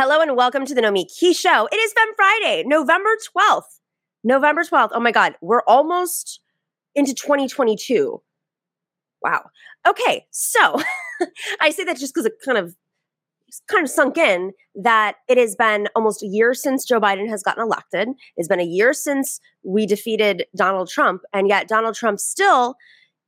Hello and welcome to the Nomiki Show. It is Fem Friday, November 12th. November 12th. Oh my God, we're almost into 2022. Wow. Okay, so I say that just because it kind of kind of sunk in that it has been almost a year since Joe Biden has gotten elected. It's been a year since we defeated Donald Trump, and yet Donald Trump still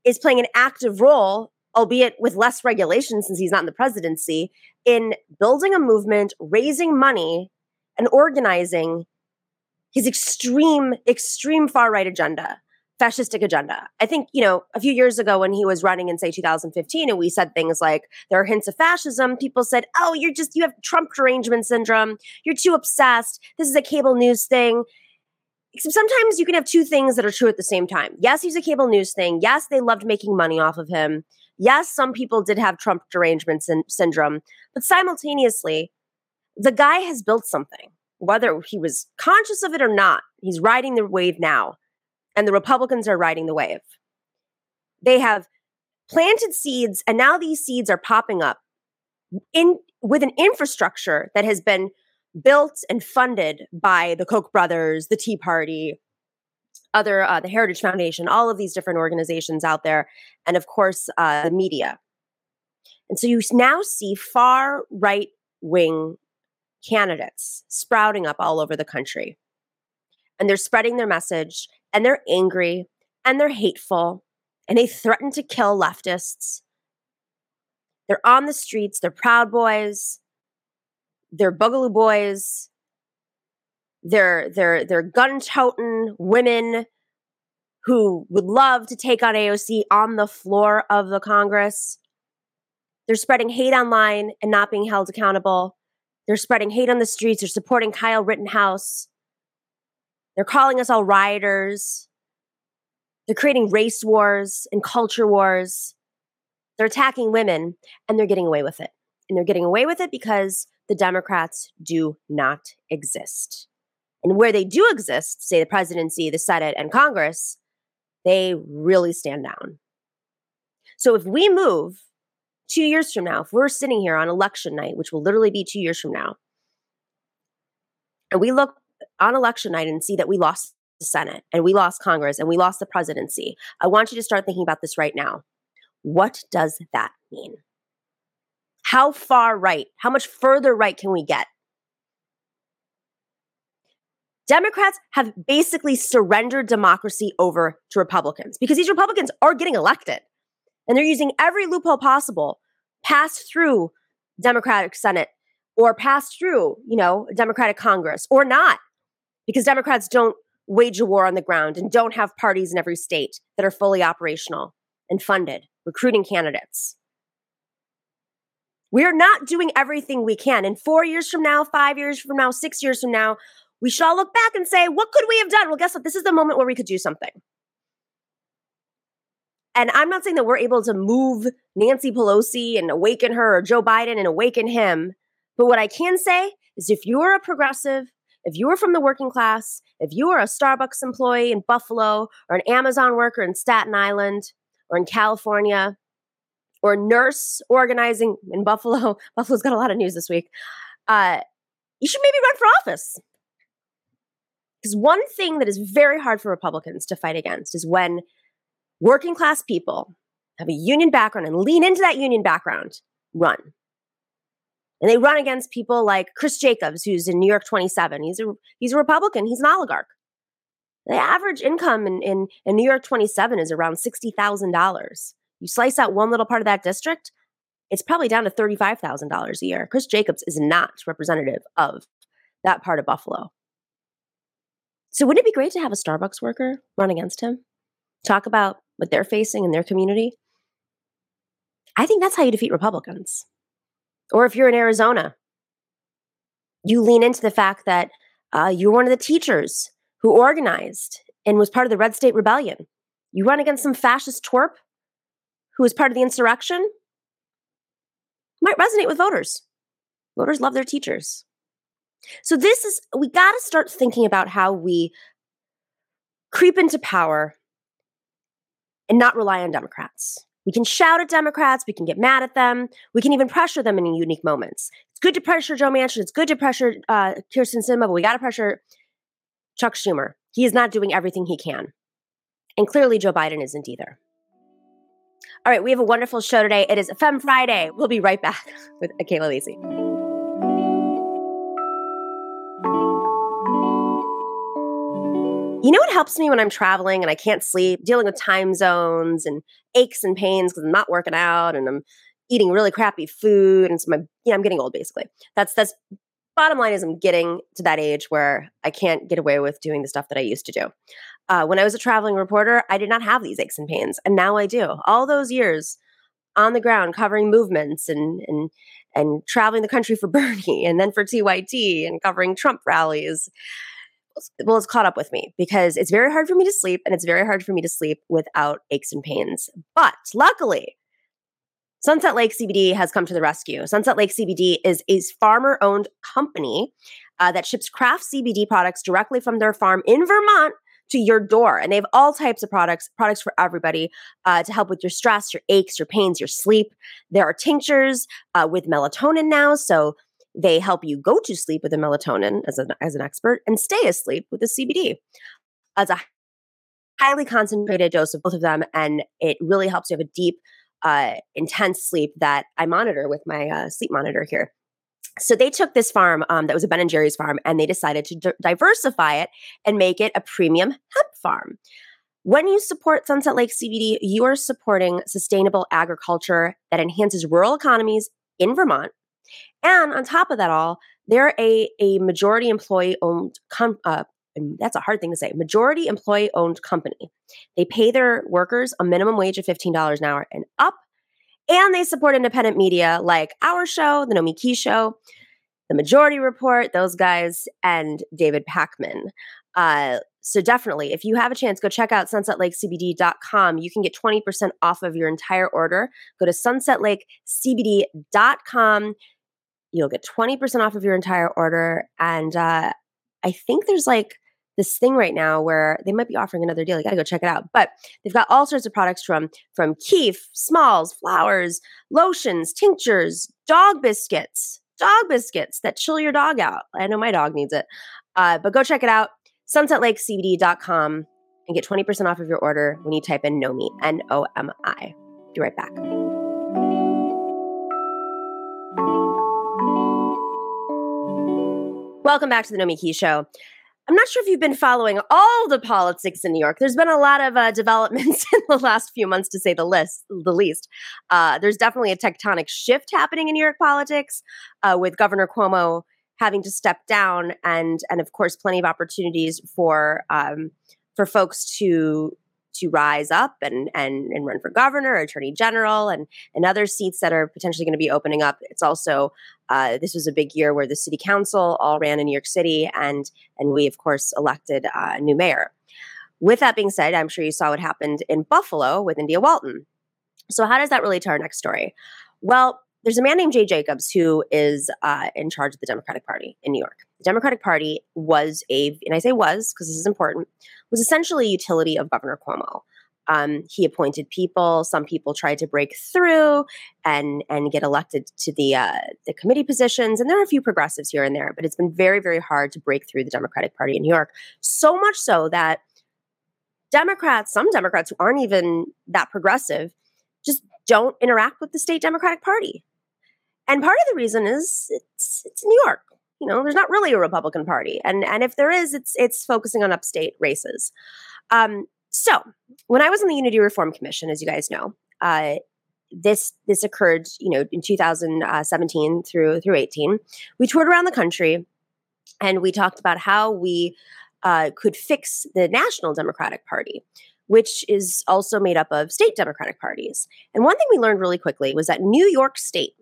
is playing an active role albeit with less regulation since he's not in the presidency, in building a movement, raising money, and organizing his extreme, extreme far right agenda, fascistic agenda. I think, you know, a few years ago when he was running in, say, 2015, and we said things like, there are hints of fascism, people said, oh, you're just, you have Trump derangement syndrome. You're too obsessed. This is a cable news thing. Except sometimes you can have two things that are true at the same time. Yes, he's a cable news thing. Yes, they loved making money off of him. Yes, some people did have Trump derangement sy- syndrome, but simultaneously, the guy has built something, whether he was conscious of it or not. He's riding the wave now, and the Republicans are riding the wave. They have planted seeds, and now these seeds are popping up in with an infrastructure that has been built and funded by the Koch brothers, the Tea Party, other uh, the Heritage Foundation, all of these different organizations out there, and of course uh, the media. And so you now see far right wing candidates sprouting up all over the country, and they're spreading their message, and they're angry, and they're hateful, and they threaten to kill leftists. They're on the streets. They're Proud Boys. They're Boogaloo Boys they're they're they're gun toting women who would love to take on AOC on the floor of the Congress. They're spreading hate online and not being held accountable. They're spreading hate on the streets. They're supporting Kyle Rittenhouse. They're calling us all rioters. They're creating race wars and culture wars. They're attacking women and they're getting away with it. And they're getting away with it because the Democrats do not exist. And where they do exist, say the presidency, the Senate, and Congress, they really stand down. So if we move two years from now, if we're sitting here on election night, which will literally be two years from now, and we look on election night and see that we lost the Senate and we lost Congress and we lost the presidency, I want you to start thinking about this right now. What does that mean? How far right, how much further right can we get? Democrats have basically surrendered democracy over to Republicans because these Republicans are getting elected and they're using every loophole possible passed through Democratic Senate or passed through, you know, Democratic Congress or not because Democrats don't wage a war on the ground and don't have parties in every state that are fully operational and funded, recruiting candidates. We are not doing everything we can. And four years from now, five years from now, six years from now, we should all look back and say, what could we have done? Well, guess what? This is the moment where we could do something. And I'm not saying that we're able to move Nancy Pelosi and awaken her or Joe Biden and awaken him. But what I can say is if you're a progressive, if you are from the working class, if you are a Starbucks employee in Buffalo or an Amazon worker in Staten Island or in California or nurse organizing in Buffalo, Buffalo's got a lot of news this week. Uh, you should maybe run for office. Because one thing that is very hard for Republicans to fight against is when working class people have a union background and lean into that union background, run. And they run against people like Chris Jacobs, who's in New York 27. He's a he's a Republican, he's an oligarch. The average income in, in, in New York 27 is around $60,000. You slice out one little part of that district, it's probably down to $35,000 a year. Chris Jacobs is not representative of that part of Buffalo. So wouldn't it be great to have a Starbucks worker run against him? Talk about what they're facing in their community? I think that's how you defeat Republicans. Or if you're in Arizona, you lean into the fact that uh, you're one of the teachers who organized and was part of the Red State Rebellion. You run against some fascist twerp who was part of the insurrection. Might resonate with voters. Voters love their teachers. So, this is, we got to start thinking about how we creep into power and not rely on Democrats. We can shout at Democrats, we can get mad at them, we can even pressure them in unique moments. It's good to pressure Joe Manchin, it's good to pressure uh, Kyrsten Sinema, but we got to pressure Chuck Schumer. He is not doing everything he can. And clearly, Joe Biden isn't either. All right, we have a wonderful show today. It is Fem Friday. We'll be right back with Akela Lacy. You know what helps me when I'm traveling and I can't sleep, dealing with time zones and aches and pains because I'm not working out and I'm eating really crappy food and so my yeah, I'm getting old basically. That's that's bottom line is I'm getting to that age where I can't get away with doing the stuff that I used to do. Uh, when I was a traveling reporter, I did not have these aches and pains, and now I do. All those years on the ground covering movements and and and traveling the country for Bernie and then for TYT and covering Trump rallies well, it's caught up with me because it's very hard for me to sleep and it's very hard for me to sleep without aches and pains. But luckily, Sunset Lake CBD has come to the rescue. Sunset Lake CBD is a farmer owned company uh, that ships craft CBD products directly from their farm in Vermont to your door. And they have all types of products, products for everybody uh, to help with your stress, your aches, your pains, your sleep. There are tinctures uh, with melatonin now. So they help you go to sleep with the melatonin as an, as an expert and stay asleep with the CBD as a highly concentrated dose of both of them. And it really helps you have a deep, uh, intense sleep that I monitor with my uh, sleep monitor here. So they took this farm um, that was a Ben and Jerry's farm and they decided to d- diversify it and make it a premium hemp farm. When you support Sunset Lake CBD, you are supporting sustainable agriculture that enhances rural economies in Vermont and on top of that all, they're a, a majority employee owned com- uh, that's a hard thing to say. Majority employee owned company. They pay their workers a minimum wage of $15 an hour and up. And they support independent media like our show, The Nomiki Show, The Majority Report, those guys, and David Pakman. Uh, so definitely, if you have a chance, go check out sunsetlakecbd.com. You can get 20% off of your entire order. Go to sunsetlakecbd.com. You'll get 20% off of your entire order. And uh, I think there's like this thing right now where they might be offering another deal. You gotta go check it out. But they've got all sorts of products from from Kief, Smalls, flowers, lotions, tinctures, dog biscuits, dog biscuits that chill your dog out. I know my dog needs it. Uh, but go check it out, sunsetlakecbd.com, and get 20% off of your order when you type in NOMI, N O M I. Be right back. Welcome back to the Nomiki Show. I'm not sure if you've been following all the politics in New York. There's been a lot of uh, developments in the last few months, to say the list. The least. Uh, there's definitely a tectonic shift happening in New York politics, uh, with Governor Cuomo having to step down, and and of course, plenty of opportunities for um, for folks to to rise up and and and run for governor, attorney general, and and other seats that are potentially going to be opening up. It's also uh, this was a big year where the city council all ran in New York City, and and we of course elected uh, a new mayor. With that being said, I'm sure you saw what happened in Buffalo with India Walton. So how does that relate to our next story? Well, there's a man named Jay Jacobs who is uh, in charge of the Democratic Party in New York. The Democratic Party was a, and I say was because this is important, was essentially a utility of Governor Cuomo. Um, he appointed people. Some people tried to break through and and get elected to the uh, the committee positions. And there are a few progressives here and there, but it's been very very hard to break through the Democratic Party in New York. So much so that Democrats, some Democrats who aren't even that progressive, just don't interact with the state Democratic Party. And part of the reason is it's it's New York. You know, there's not really a Republican Party, and and if there is, it's it's focusing on upstate races. Um, so when I was on the Unity Reform Commission, as you guys know, uh, this this occurred, you know, in 2017 through through 18. We toured around the country, and we talked about how we uh, could fix the National Democratic Party, which is also made up of state Democratic parties. And one thing we learned really quickly was that New York State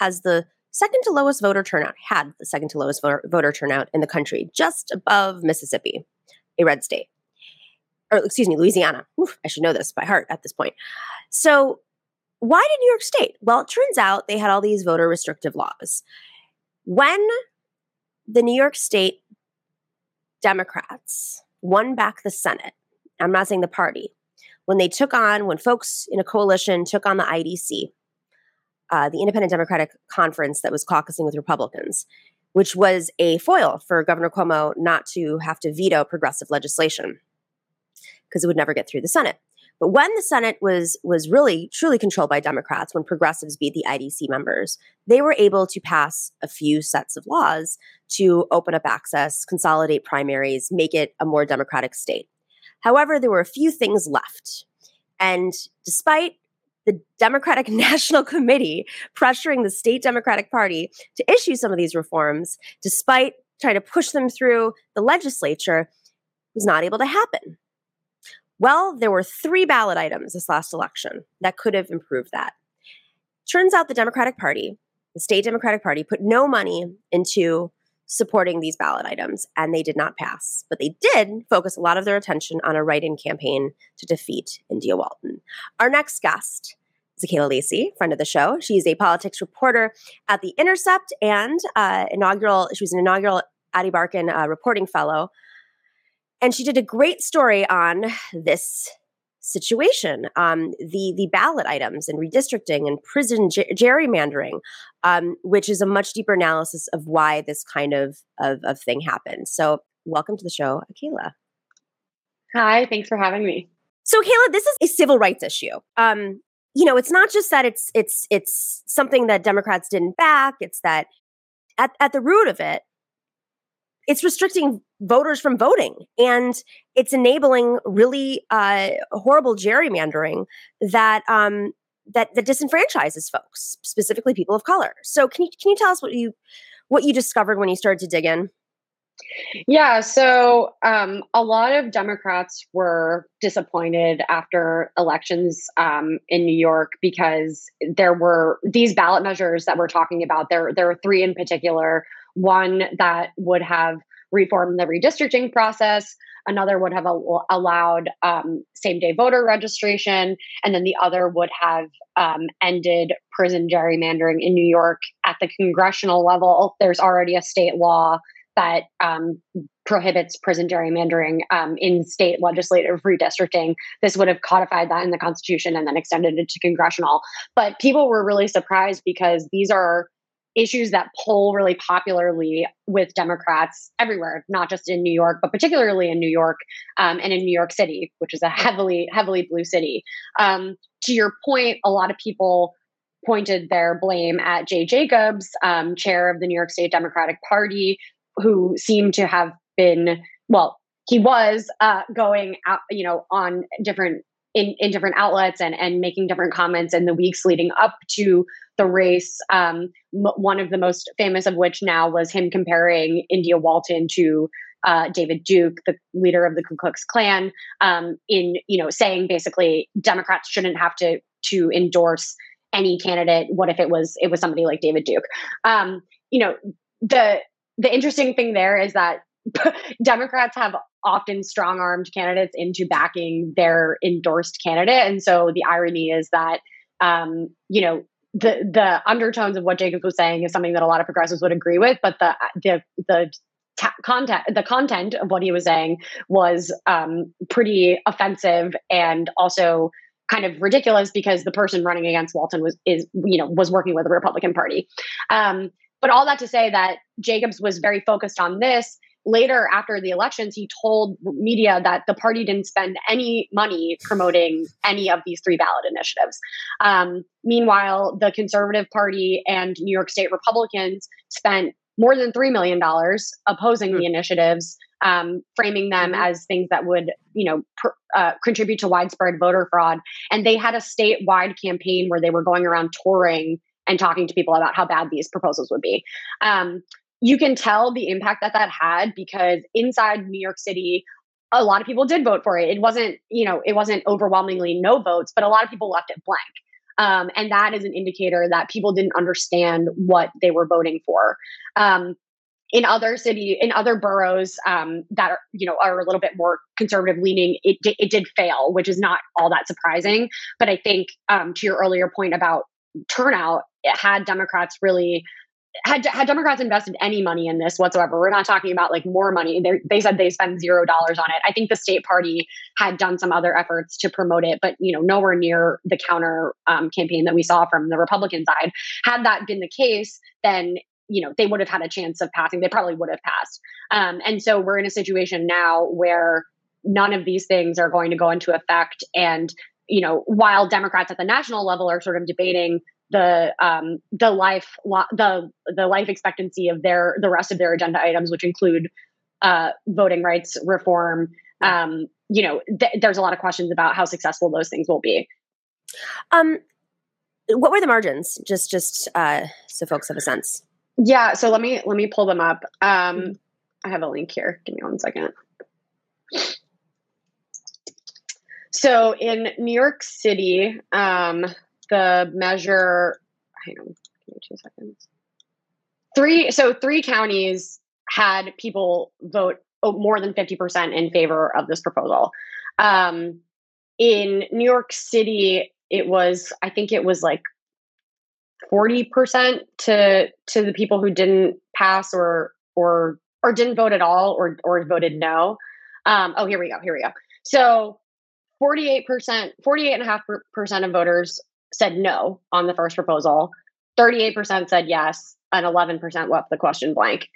has the second to lowest voter turnout, had the second to lowest voter, turnout in the country, just above Mississippi, a red state. Or, excuse me, Louisiana. Oof, I should know this by heart at this point. So, why did New York State? Well, it turns out they had all these voter restrictive laws. When the New York State Democrats won back the Senate, I'm not saying the party, when they took on, when folks in a coalition took on the IDC, uh, the Independent Democratic Conference that was caucusing with Republicans, which was a foil for Governor Cuomo not to have to veto progressive legislation because it would never get through the Senate. But when the Senate was was really truly controlled by Democrats, when progressives beat the IDC members, they were able to pass a few sets of laws to open up access, consolidate primaries, make it a more democratic state. However, there were a few things left. And despite the Democratic National Committee pressuring the state Democratic Party to issue some of these reforms, despite trying to push them through the legislature, was not able to happen. Well, there were three ballot items this last election that could have improved that. Turns out the Democratic Party, the state Democratic Party, put no money into supporting these ballot items, and they did not pass. But they did focus a lot of their attention on a write in campaign to defeat India Walton. Our next guest is Kayla Lacy, friend of the show. She's a politics reporter at The Intercept and uh, inaugural, she was an inaugural Ady Barkan uh, reporting fellow and she did a great story on this situation. Um, the the ballot items and redistricting and prison ger- gerrymandering um, which is a much deeper analysis of why this kind of, of, of thing happened. So welcome to the show Kayla. hi thanks for having me. So Kayla, this is a civil rights issue. Um, you know it's not just that it's it's it's something that democrats didn't back it's that at, at the root of it it's restricting voters from voting and it's enabling really uh, horrible gerrymandering that um, that that disenfranchises folks, specifically people of color. So can you can you tell us what you what you discovered when you started to dig in? Yeah, so um, a lot of Democrats were disappointed after elections um, in New York because there were these ballot measures that we're talking about. There, there were three in particular. One that would have reformed the redistricting process. Another would have al- allowed um, same day voter registration. And then the other would have um, ended prison gerrymandering in New York at the congressional level. There's already a state law that um, prohibits prison gerrymandering um, in state legislative redistricting. This would have codified that in the Constitution and then extended it to congressional. But people were really surprised because these are issues that poll really popularly with Democrats everywhere, not just in New York, but particularly in New York um, and in New York City, which is a heavily, heavily blue city. Um, to your point, a lot of people pointed their blame at Jay Jacobs, um, chair of the New York State Democratic Party, who seemed to have been, well, he was uh, going out, you know, on different in, in different outlets and, and making different comments in the weeks leading up to the race. Um, m- one of the most famous of which now was him comparing India Walton to uh, David Duke, the leader of the Ku Klux Klan, um, in you know saying basically Democrats shouldn't have to to endorse any candidate. What if it was it was somebody like David Duke? Um, you know the the interesting thing there is that Democrats have often strong armed candidates into backing their endorsed candidate. And so the irony is that, um, you know, the the undertones of what Jacobs was saying is something that a lot of progressives would agree with, but the the the content the content of what he was saying was um, pretty offensive and also kind of ridiculous because the person running against Walton was is you know was working with the Republican Party. Um, but all that to say that Jacobs was very focused on this later after the elections, he told media that the party didn't spend any money promoting any of these three ballot initiatives. Um, meanwhile, the Conservative Party and New York State Republicans spent more than $3 million opposing mm-hmm. the initiatives, um, framing them mm-hmm. as things that would, you know, pr- uh, contribute to widespread voter fraud. And they had a statewide campaign where they were going around touring and talking to people about how bad these proposals would be. Um, you can tell the impact that that had because inside New York City, a lot of people did vote for it. It wasn't, you know, it wasn't overwhelmingly no votes, but a lot of people left it blank. Um, and that is an indicator that people didn't understand what they were voting for. Um, in other city, in other boroughs um, that are, you know, are a little bit more conservative leaning, it, it did fail, which is not all that surprising. But I think um, to your earlier point about turnout, it had Democrats really had had Democrats invested any money in this whatsoever, we're not talking about like more money. They, they said they spent zero dollars on it. I think the state party had done some other efforts to promote it, but you know nowhere near the counter um, campaign that we saw from the Republican side. Had that been the case, then you know they would have had a chance of passing. They probably would have passed. Um, and so we're in a situation now where none of these things are going to go into effect, and you know while Democrats at the national level are sort of debating the um, the life the the life expectancy of their the rest of their agenda items, which include uh, voting rights reform. Um, you know, th- there's a lot of questions about how successful those things will be. Um, what were the margins? Just just uh, so folks have a sense. Yeah, so let me let me pull them up. Um, mm-hmm. I have a link here. Give me one second. So in New York City, um, the measure, hang on, give me two seconds. Three, so three counties had people vote more than 50% in favor of this proposal. Um, in New York City, it was, I think it was like 40% to to the people who didn't pass or or or didn't vote at all or or voted no. Um, oh, here we go. Here we go. So 48%, 48.5% of voters said no on the first proposal. 38% said yes, and 11% left the question blank.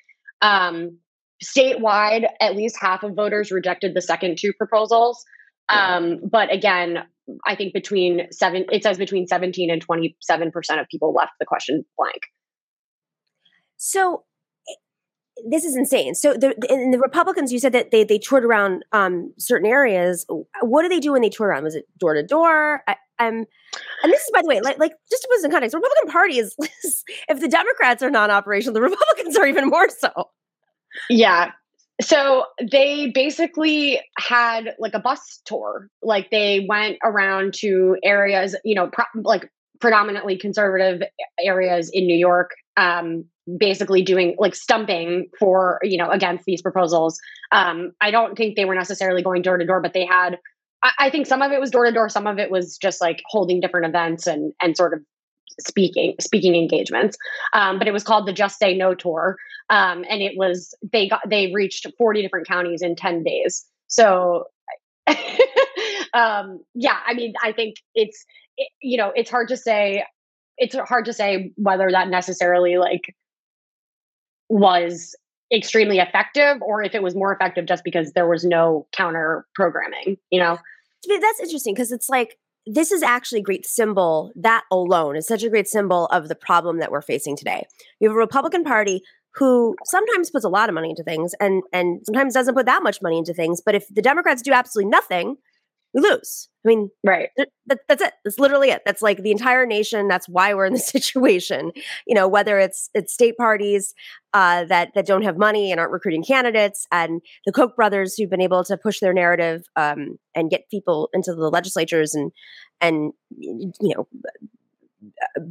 Um, statewide, at least half of voters rejected the second two proposals. Um, but again, I think between seven, it says between 17 and 27% of people left the question blank. So this is insane. So the, the, the Republicans, you said that they they toured around um, certain areas. What do they do when they tour around? Was it door to door? Um, and this is by the way, like like just to put this in context, Republican Party is if the Democrats are non-operational, the Republicans are even more so. Yeah. So they basically had like a bus tour. Like they went around to areas, you know, pro- like predominantly conservative areas in New York, um, basically doing like stumping for you know against these proposals. Um, I don't think they were necessarily going door to door, but they had. I, I think some of it was door to door, some of it was just like holding different events and and sort of speaking speaking engagements. Um, but it was called the Just Say No tour, um, and it was they got they reached forty different counties in ten days. So. um, yeah, I mean, I think it's it, you know it's hard to say it's hard to say whether that necessarily like was extremely effective or if it was more effective just because there was no counter programming, you know? That's interesting because it's like this is actually a great symbol. That alone is such a great symbol of the problem that we're facing today. You have a Republican Party who sometimes puts a lot of money into things and and sometimes doesn't put that much money into things. But if the Democrats do absolutely nothing, we lose. I mean, right. That, that's it. That's literally it. That's like the entire nation. That's why we're in this situation. You know, whether it's it's state parties uh, that that don't have money and aren't recruiting candidates, and the Koch brothers who've been able to push their narrative um, and get people into the legislatures and and you know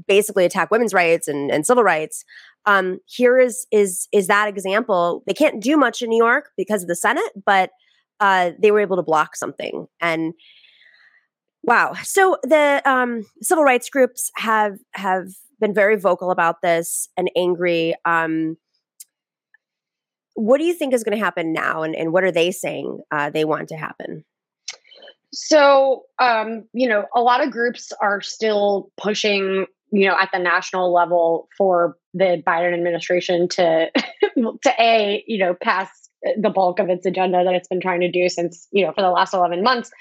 basically attack women's rights and, and civil rights. Um, here is is is that example. They can't do much in New York because of the Senate, but uh, they were able to block something. And wow, so the um, civil rights groups have have been very vocal about this and angry. Um, what do you think is going to happen now, and, and what are they saying uh, they want to happen? So, um, you know, a lot of groups are still pushing, you know, at the national level for the Biden administration to, to a, you know, pass the bulk of its agenda that it's been trying to do since you know for the last 11 months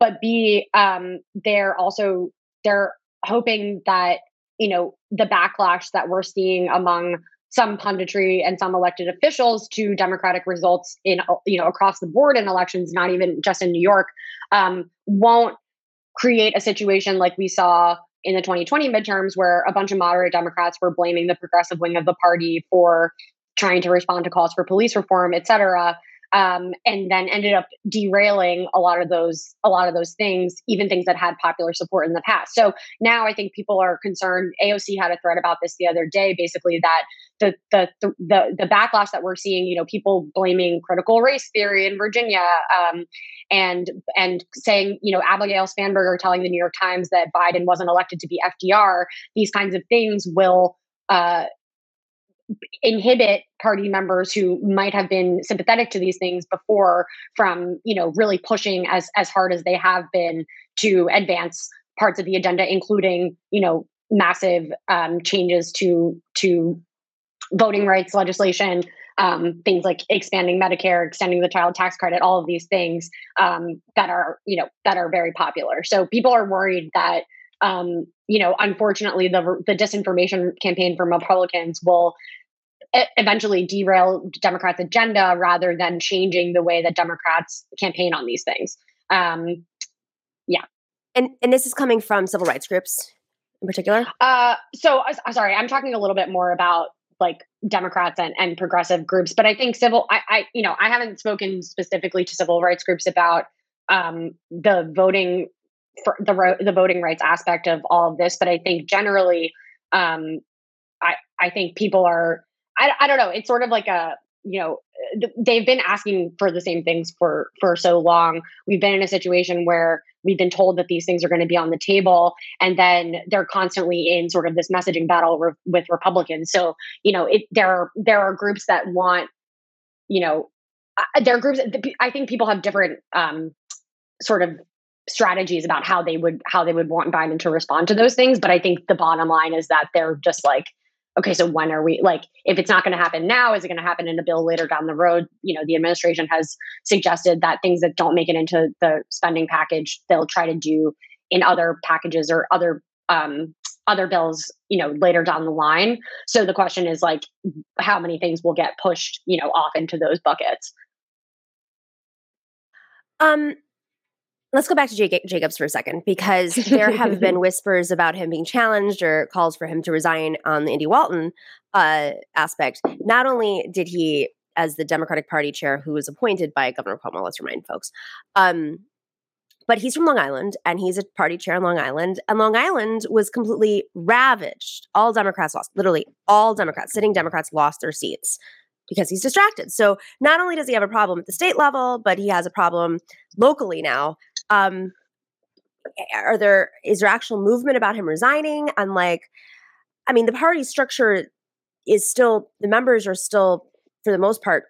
but b um, they're also they're hoping that you know the backlash that we're seeing among some punditry and some elected officials to democratic results in you know across the board in elections not even just in new york um, won't create a situation like we saw in the 2020 midterms where a bunch of moderate democrats were blaming the progressive wing of the party for trying to respond to calls for police reform, et cetera. um, and then ended up derailing a lot of those a lot of those things, even things that had popular support in the past. So now I think people are concerned. AOC had a thread about this the other day, basically that the the the the, the backlash that we're seeing, you know, people blaming critical race theory in Virginia, um, and and saying, you know, Abigail Spanberger telling the New York Times that Biden wasn't elected to be FDR. These kinds of things will uh, inhibit party members who might have been sympathetic to these things before from you know really pushing as as hard as they have been to advance parts of the agenda including you know massive um, changes to to voting rights legislation um, things like expanding medicare extending the child tax credit all of these things um, that are you know that are very popular. So people are worried that um, you know, unfortunately, the the disinformation campaign from Republicans will eventually derail Democrats' agenda rather than changing the way that Democrats campaign on these things. Um, yeah, and and this is coming from civil rights groups in particular. Uh, so uh, sorry, I'm talking a little bit more about like Democrats and, and progressive groups, but I think civil, I, I, you know, I haven't spoken specifically to civil rights groups about um, the voting for the the voting rights aspect of all of this, but I think generally, um, I I think people are I I don't know. It's sort of like a you know they've been asking for the same things for for so long. We've been in a situation where we've been told that these things are going to be on the table, and then they're constantly in sort of this messaging battle re- with Republicans. So you know, it there are there are groups that want you know there are groups. I think people have different um, sort of strategies about how they would how they would want Biden to respond to those things. But I think the bottom line is that they're just like, okay, so when are we like if it's not going to happen now, is it going to happen in a bill later down the road? You know, the administration has suggested that things that don't make it into the spending package, they'll try to do in other packages or other um, other bills, you know, later down the line. So the question is like, how many things will get pushed, you know, off into those buckets? Um, let's go back to Jay Jacobs for a second because there have been whispers about him being challenged or calls for him to resign on the Indy Walton uh, aspect. Not only did he, as the Democratic Party chair who was appointed by Governor Cuomo, let's remind folks, um, but he's from Long Island and he's a party chair in Long Island. And Long Island was completely ravaged. All Democrats lost, literally all Democrats, sitting Democrats lost their seats because he's distracted. So not only does he have a problem at the state level, but he has a problem locally now um are there is there actual movement about him resigning? And like i mean the party structure is still the members are still for the most part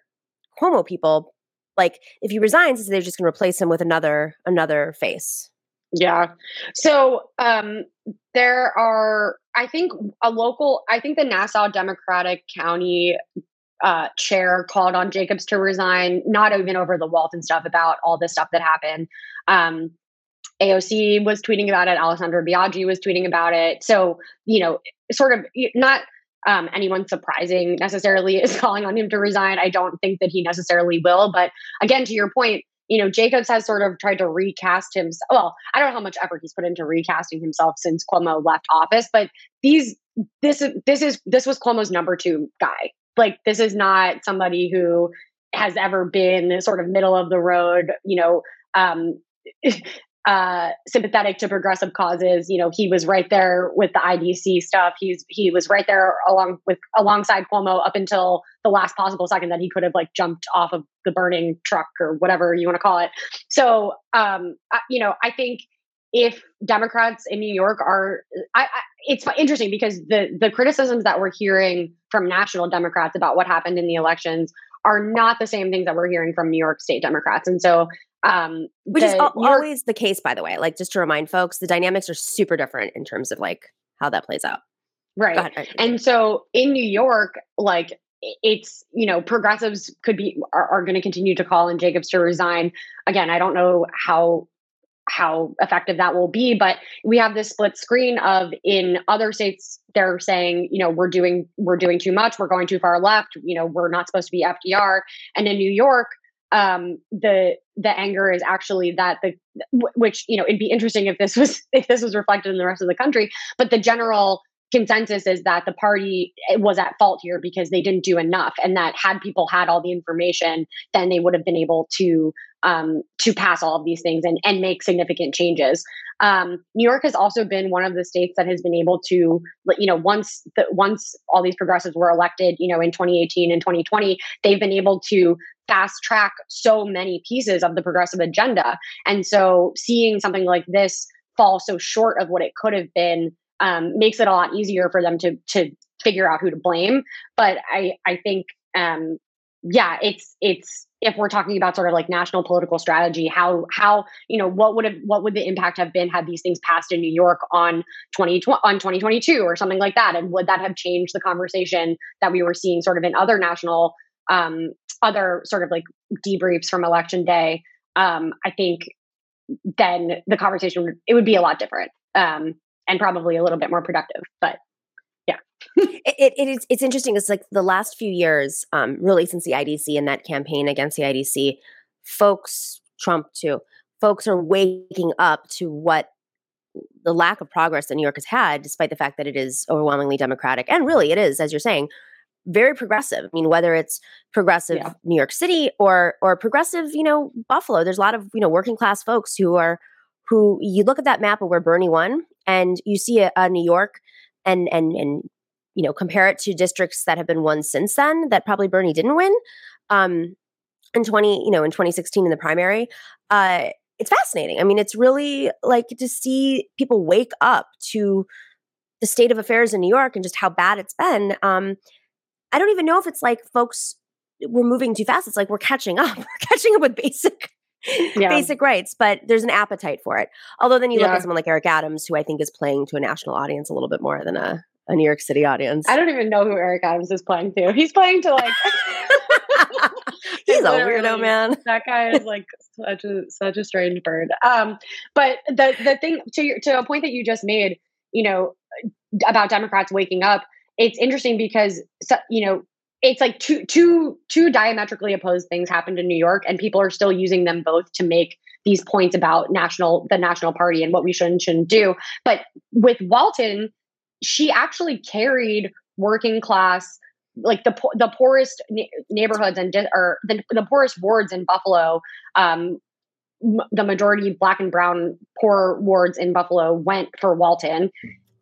cuomo people. Like if he resigns they're just going to replace him with another another face. Yeah. So um there are i think a local i think the nassau democratic county uh, chair called on Jacobs to resign, not even over the Walton stuff, about all this stuff that happened. Um, AOC was tweeting about it. Alessandra Biaggi was tweeting about it. So, you know, sort of not um, anyone surprising necessarily is calling on him to resign. I don't think that he necessarily will. But again, to your point, you know, Jacobs has sort of tried to recast himself. Well, I don't know how much effort he's put into recasting himself since Cuomo left office, but these this is this is this was Cuomo's number two guy like this is not somebody who has ever been sort of middle of the road, you know, um, uh, sympathetic to progressive causes. You know, he was right there with the IDC stuff. He's he was right there along with alongside Cuomo up until the last possible second that he could have like jumped off of the burning truck or whatever you want to call it. So, um, I, you know, I think if Democrats in New York are, I, I, it's interesting because the the criticisms that we're hearing from national Democrats about what happened in the elections are not the same things that we're hearing from New York State Democrats, and so um, which is al- York- always the case, by the way. Like just to remind folks, the dynamics are super different in terms of like how that plays out. Right, and so in New York, like it's you know progressives could be are, are going to continue to call on Jacobs to resign. Again, I don't know how how effective that will be but we have this split screen of in other states they're saying you know we're doing we're doing too much we're going too far left you know we're not supposed to be fdr and in new york um the the anger is actually that the which you know it'd be interesting if this was if this was reflected in the rest of the country but the general consensus is that the party eh, was at fault here because they didn't do enough. And that had people had all the information then they would have been able to um, to pass all of these things and, and make significant changes. Um, new york has also been one of the states that has been able to you know once the, once all these progressives were elected you know in 2018 and 2020 they've been able to fast track so many pieces of the progressive agenda. And so seeing something like this fall so short of what it could have been um, makes it a lot easier for them to to figure out who to blame. But I I think um, yeah, it's it's if we're talking about sort of like national political strategy, how how you know what would have what would the impact have been had these things passed in New York on twenty on 2022 or something like that, and would that have changed the conversation that we were seeing sort of in other national um, other sort of like debriefs from election day? Um, I think then the conversation it would be a lot different. Um, and probably a little bit more productive. But yeah. it, it is it's interesting. It's like the last few years, um, really since the IDC and that campaign against the IDC, folks, Trump too, folks are waking up to what the lack of progress that New York has had, despite the fact that it is overwhelmingly Democratic. And really it is, as you're saying, very progressive. I mean, whether it's progressive yeah. New York City or or progressive, you know, Buffalo. There's a lot of, you know, working class folks who are who you look at that map of where Bernie won and you see a, a New York and and and you know compare it to districts that have been won since then that probably Bernie didn't win um in 20 you know in 2016 in the primary uh it's fascinating. I mean it's really like to see people wake up to the state of affairs in new york and just how bad it's been um i don't even know if it's like folks we're moving too fast. It's like we're catching up. We're catching up with basic yeah. basic rights, but there's an appetite for it. Although then you yeah. look at someone like Eric Adams, who I think is playing to a national audience a little bit more than a, a New York City audience. I don't even know who Eric Adams is playing to. He's playing to like He's a weirdo, man. That guy is like such a such a strange bird. Um, but the the thing to your, to a point that you just made, you know, about Democrats waking up, it's interesting because you know it's like two two two diametrically opposed things happened in New York, and people are still using them both to make these points about national the national party and what we should and shouldn't do. But with Walton, she actually carried working class like the the poorest neighborhoods and or the, the poorest wards in Buffalo um, the majority black and brown poor wards in Buffalo went for Walton.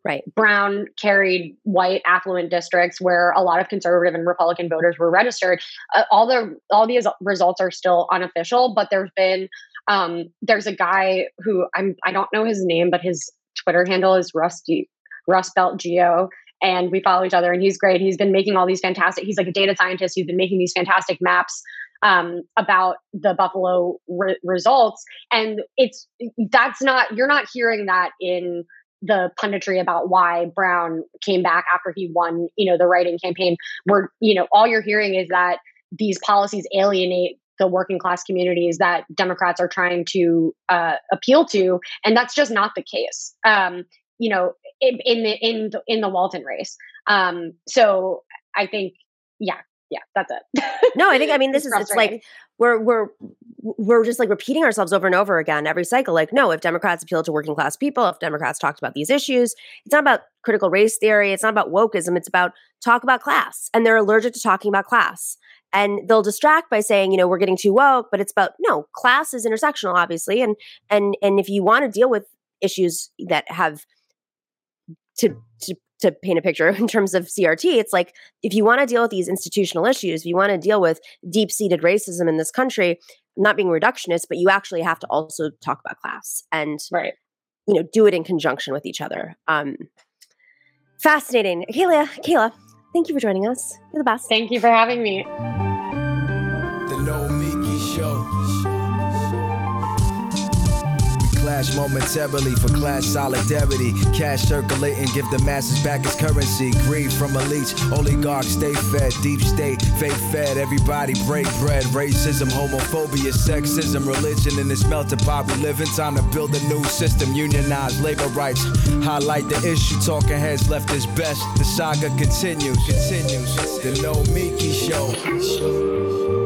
Right. Brown carried white affluent districts where a lot of conservative and Republican voters were registered. Uh, all the all these results are still unofficial, but there's been um, there's a guy who I'm I don't know his name, but his Twitter handle is Rusty Rust Belt Geo, and we follow each other. And he's great. He's been making all these fantastic. He's like a data scientist. He's been making these fantastic maps um, about the Buffalo re- results, and it's that's not you're not hearing that in the punditry about why Brown came back after he won, you know, the writing campaign, where, you know, all you're hearing is that these policies alienate the working class communities that Democrats are trying to uh, appeal to, and that's just not the case. Um, you know, in, in the in the, in the Walton race. Um, so I think, yeah, yeah, that's it. no, I think I mean this is it's like we're we're we're just like repeating ourselves over and over again every cycle. Like, no, if Democrats appeal to working class people, if Democrats talked about these issues, it's not about critical race theory, it's not about wokeism, it's about talk about class. And they're allergic to talking about class. And they'll distract by saying, you know, we're getting too woke, but it's about no, class is intersectional, obviously. And and and if you want to deal with issues that have to to to paint a picture in terms of CRT, it's like if you want to deal with these institutional issues, if you want to deal with deep seated racism in this country, not being reductionist, but you actually have to also talk about class and right. you know do it in conjunction with each other. Um, fascinating, Kayla. Kayla, thank you for joining us. You're the best. Thank you for having me. Momentarily for class solidarity. Cash circulating, give the masses back its currency. Greed from elites, oligarchs stay fed, deep state, fake fed. Everybody break bread. Racism, homophobia, sexism, religion in this melting pot we live in. Time to build a new system, unionize labor rights. Highlight the issue, talking heads left is best. The saga continues, continues. The No Miki Show.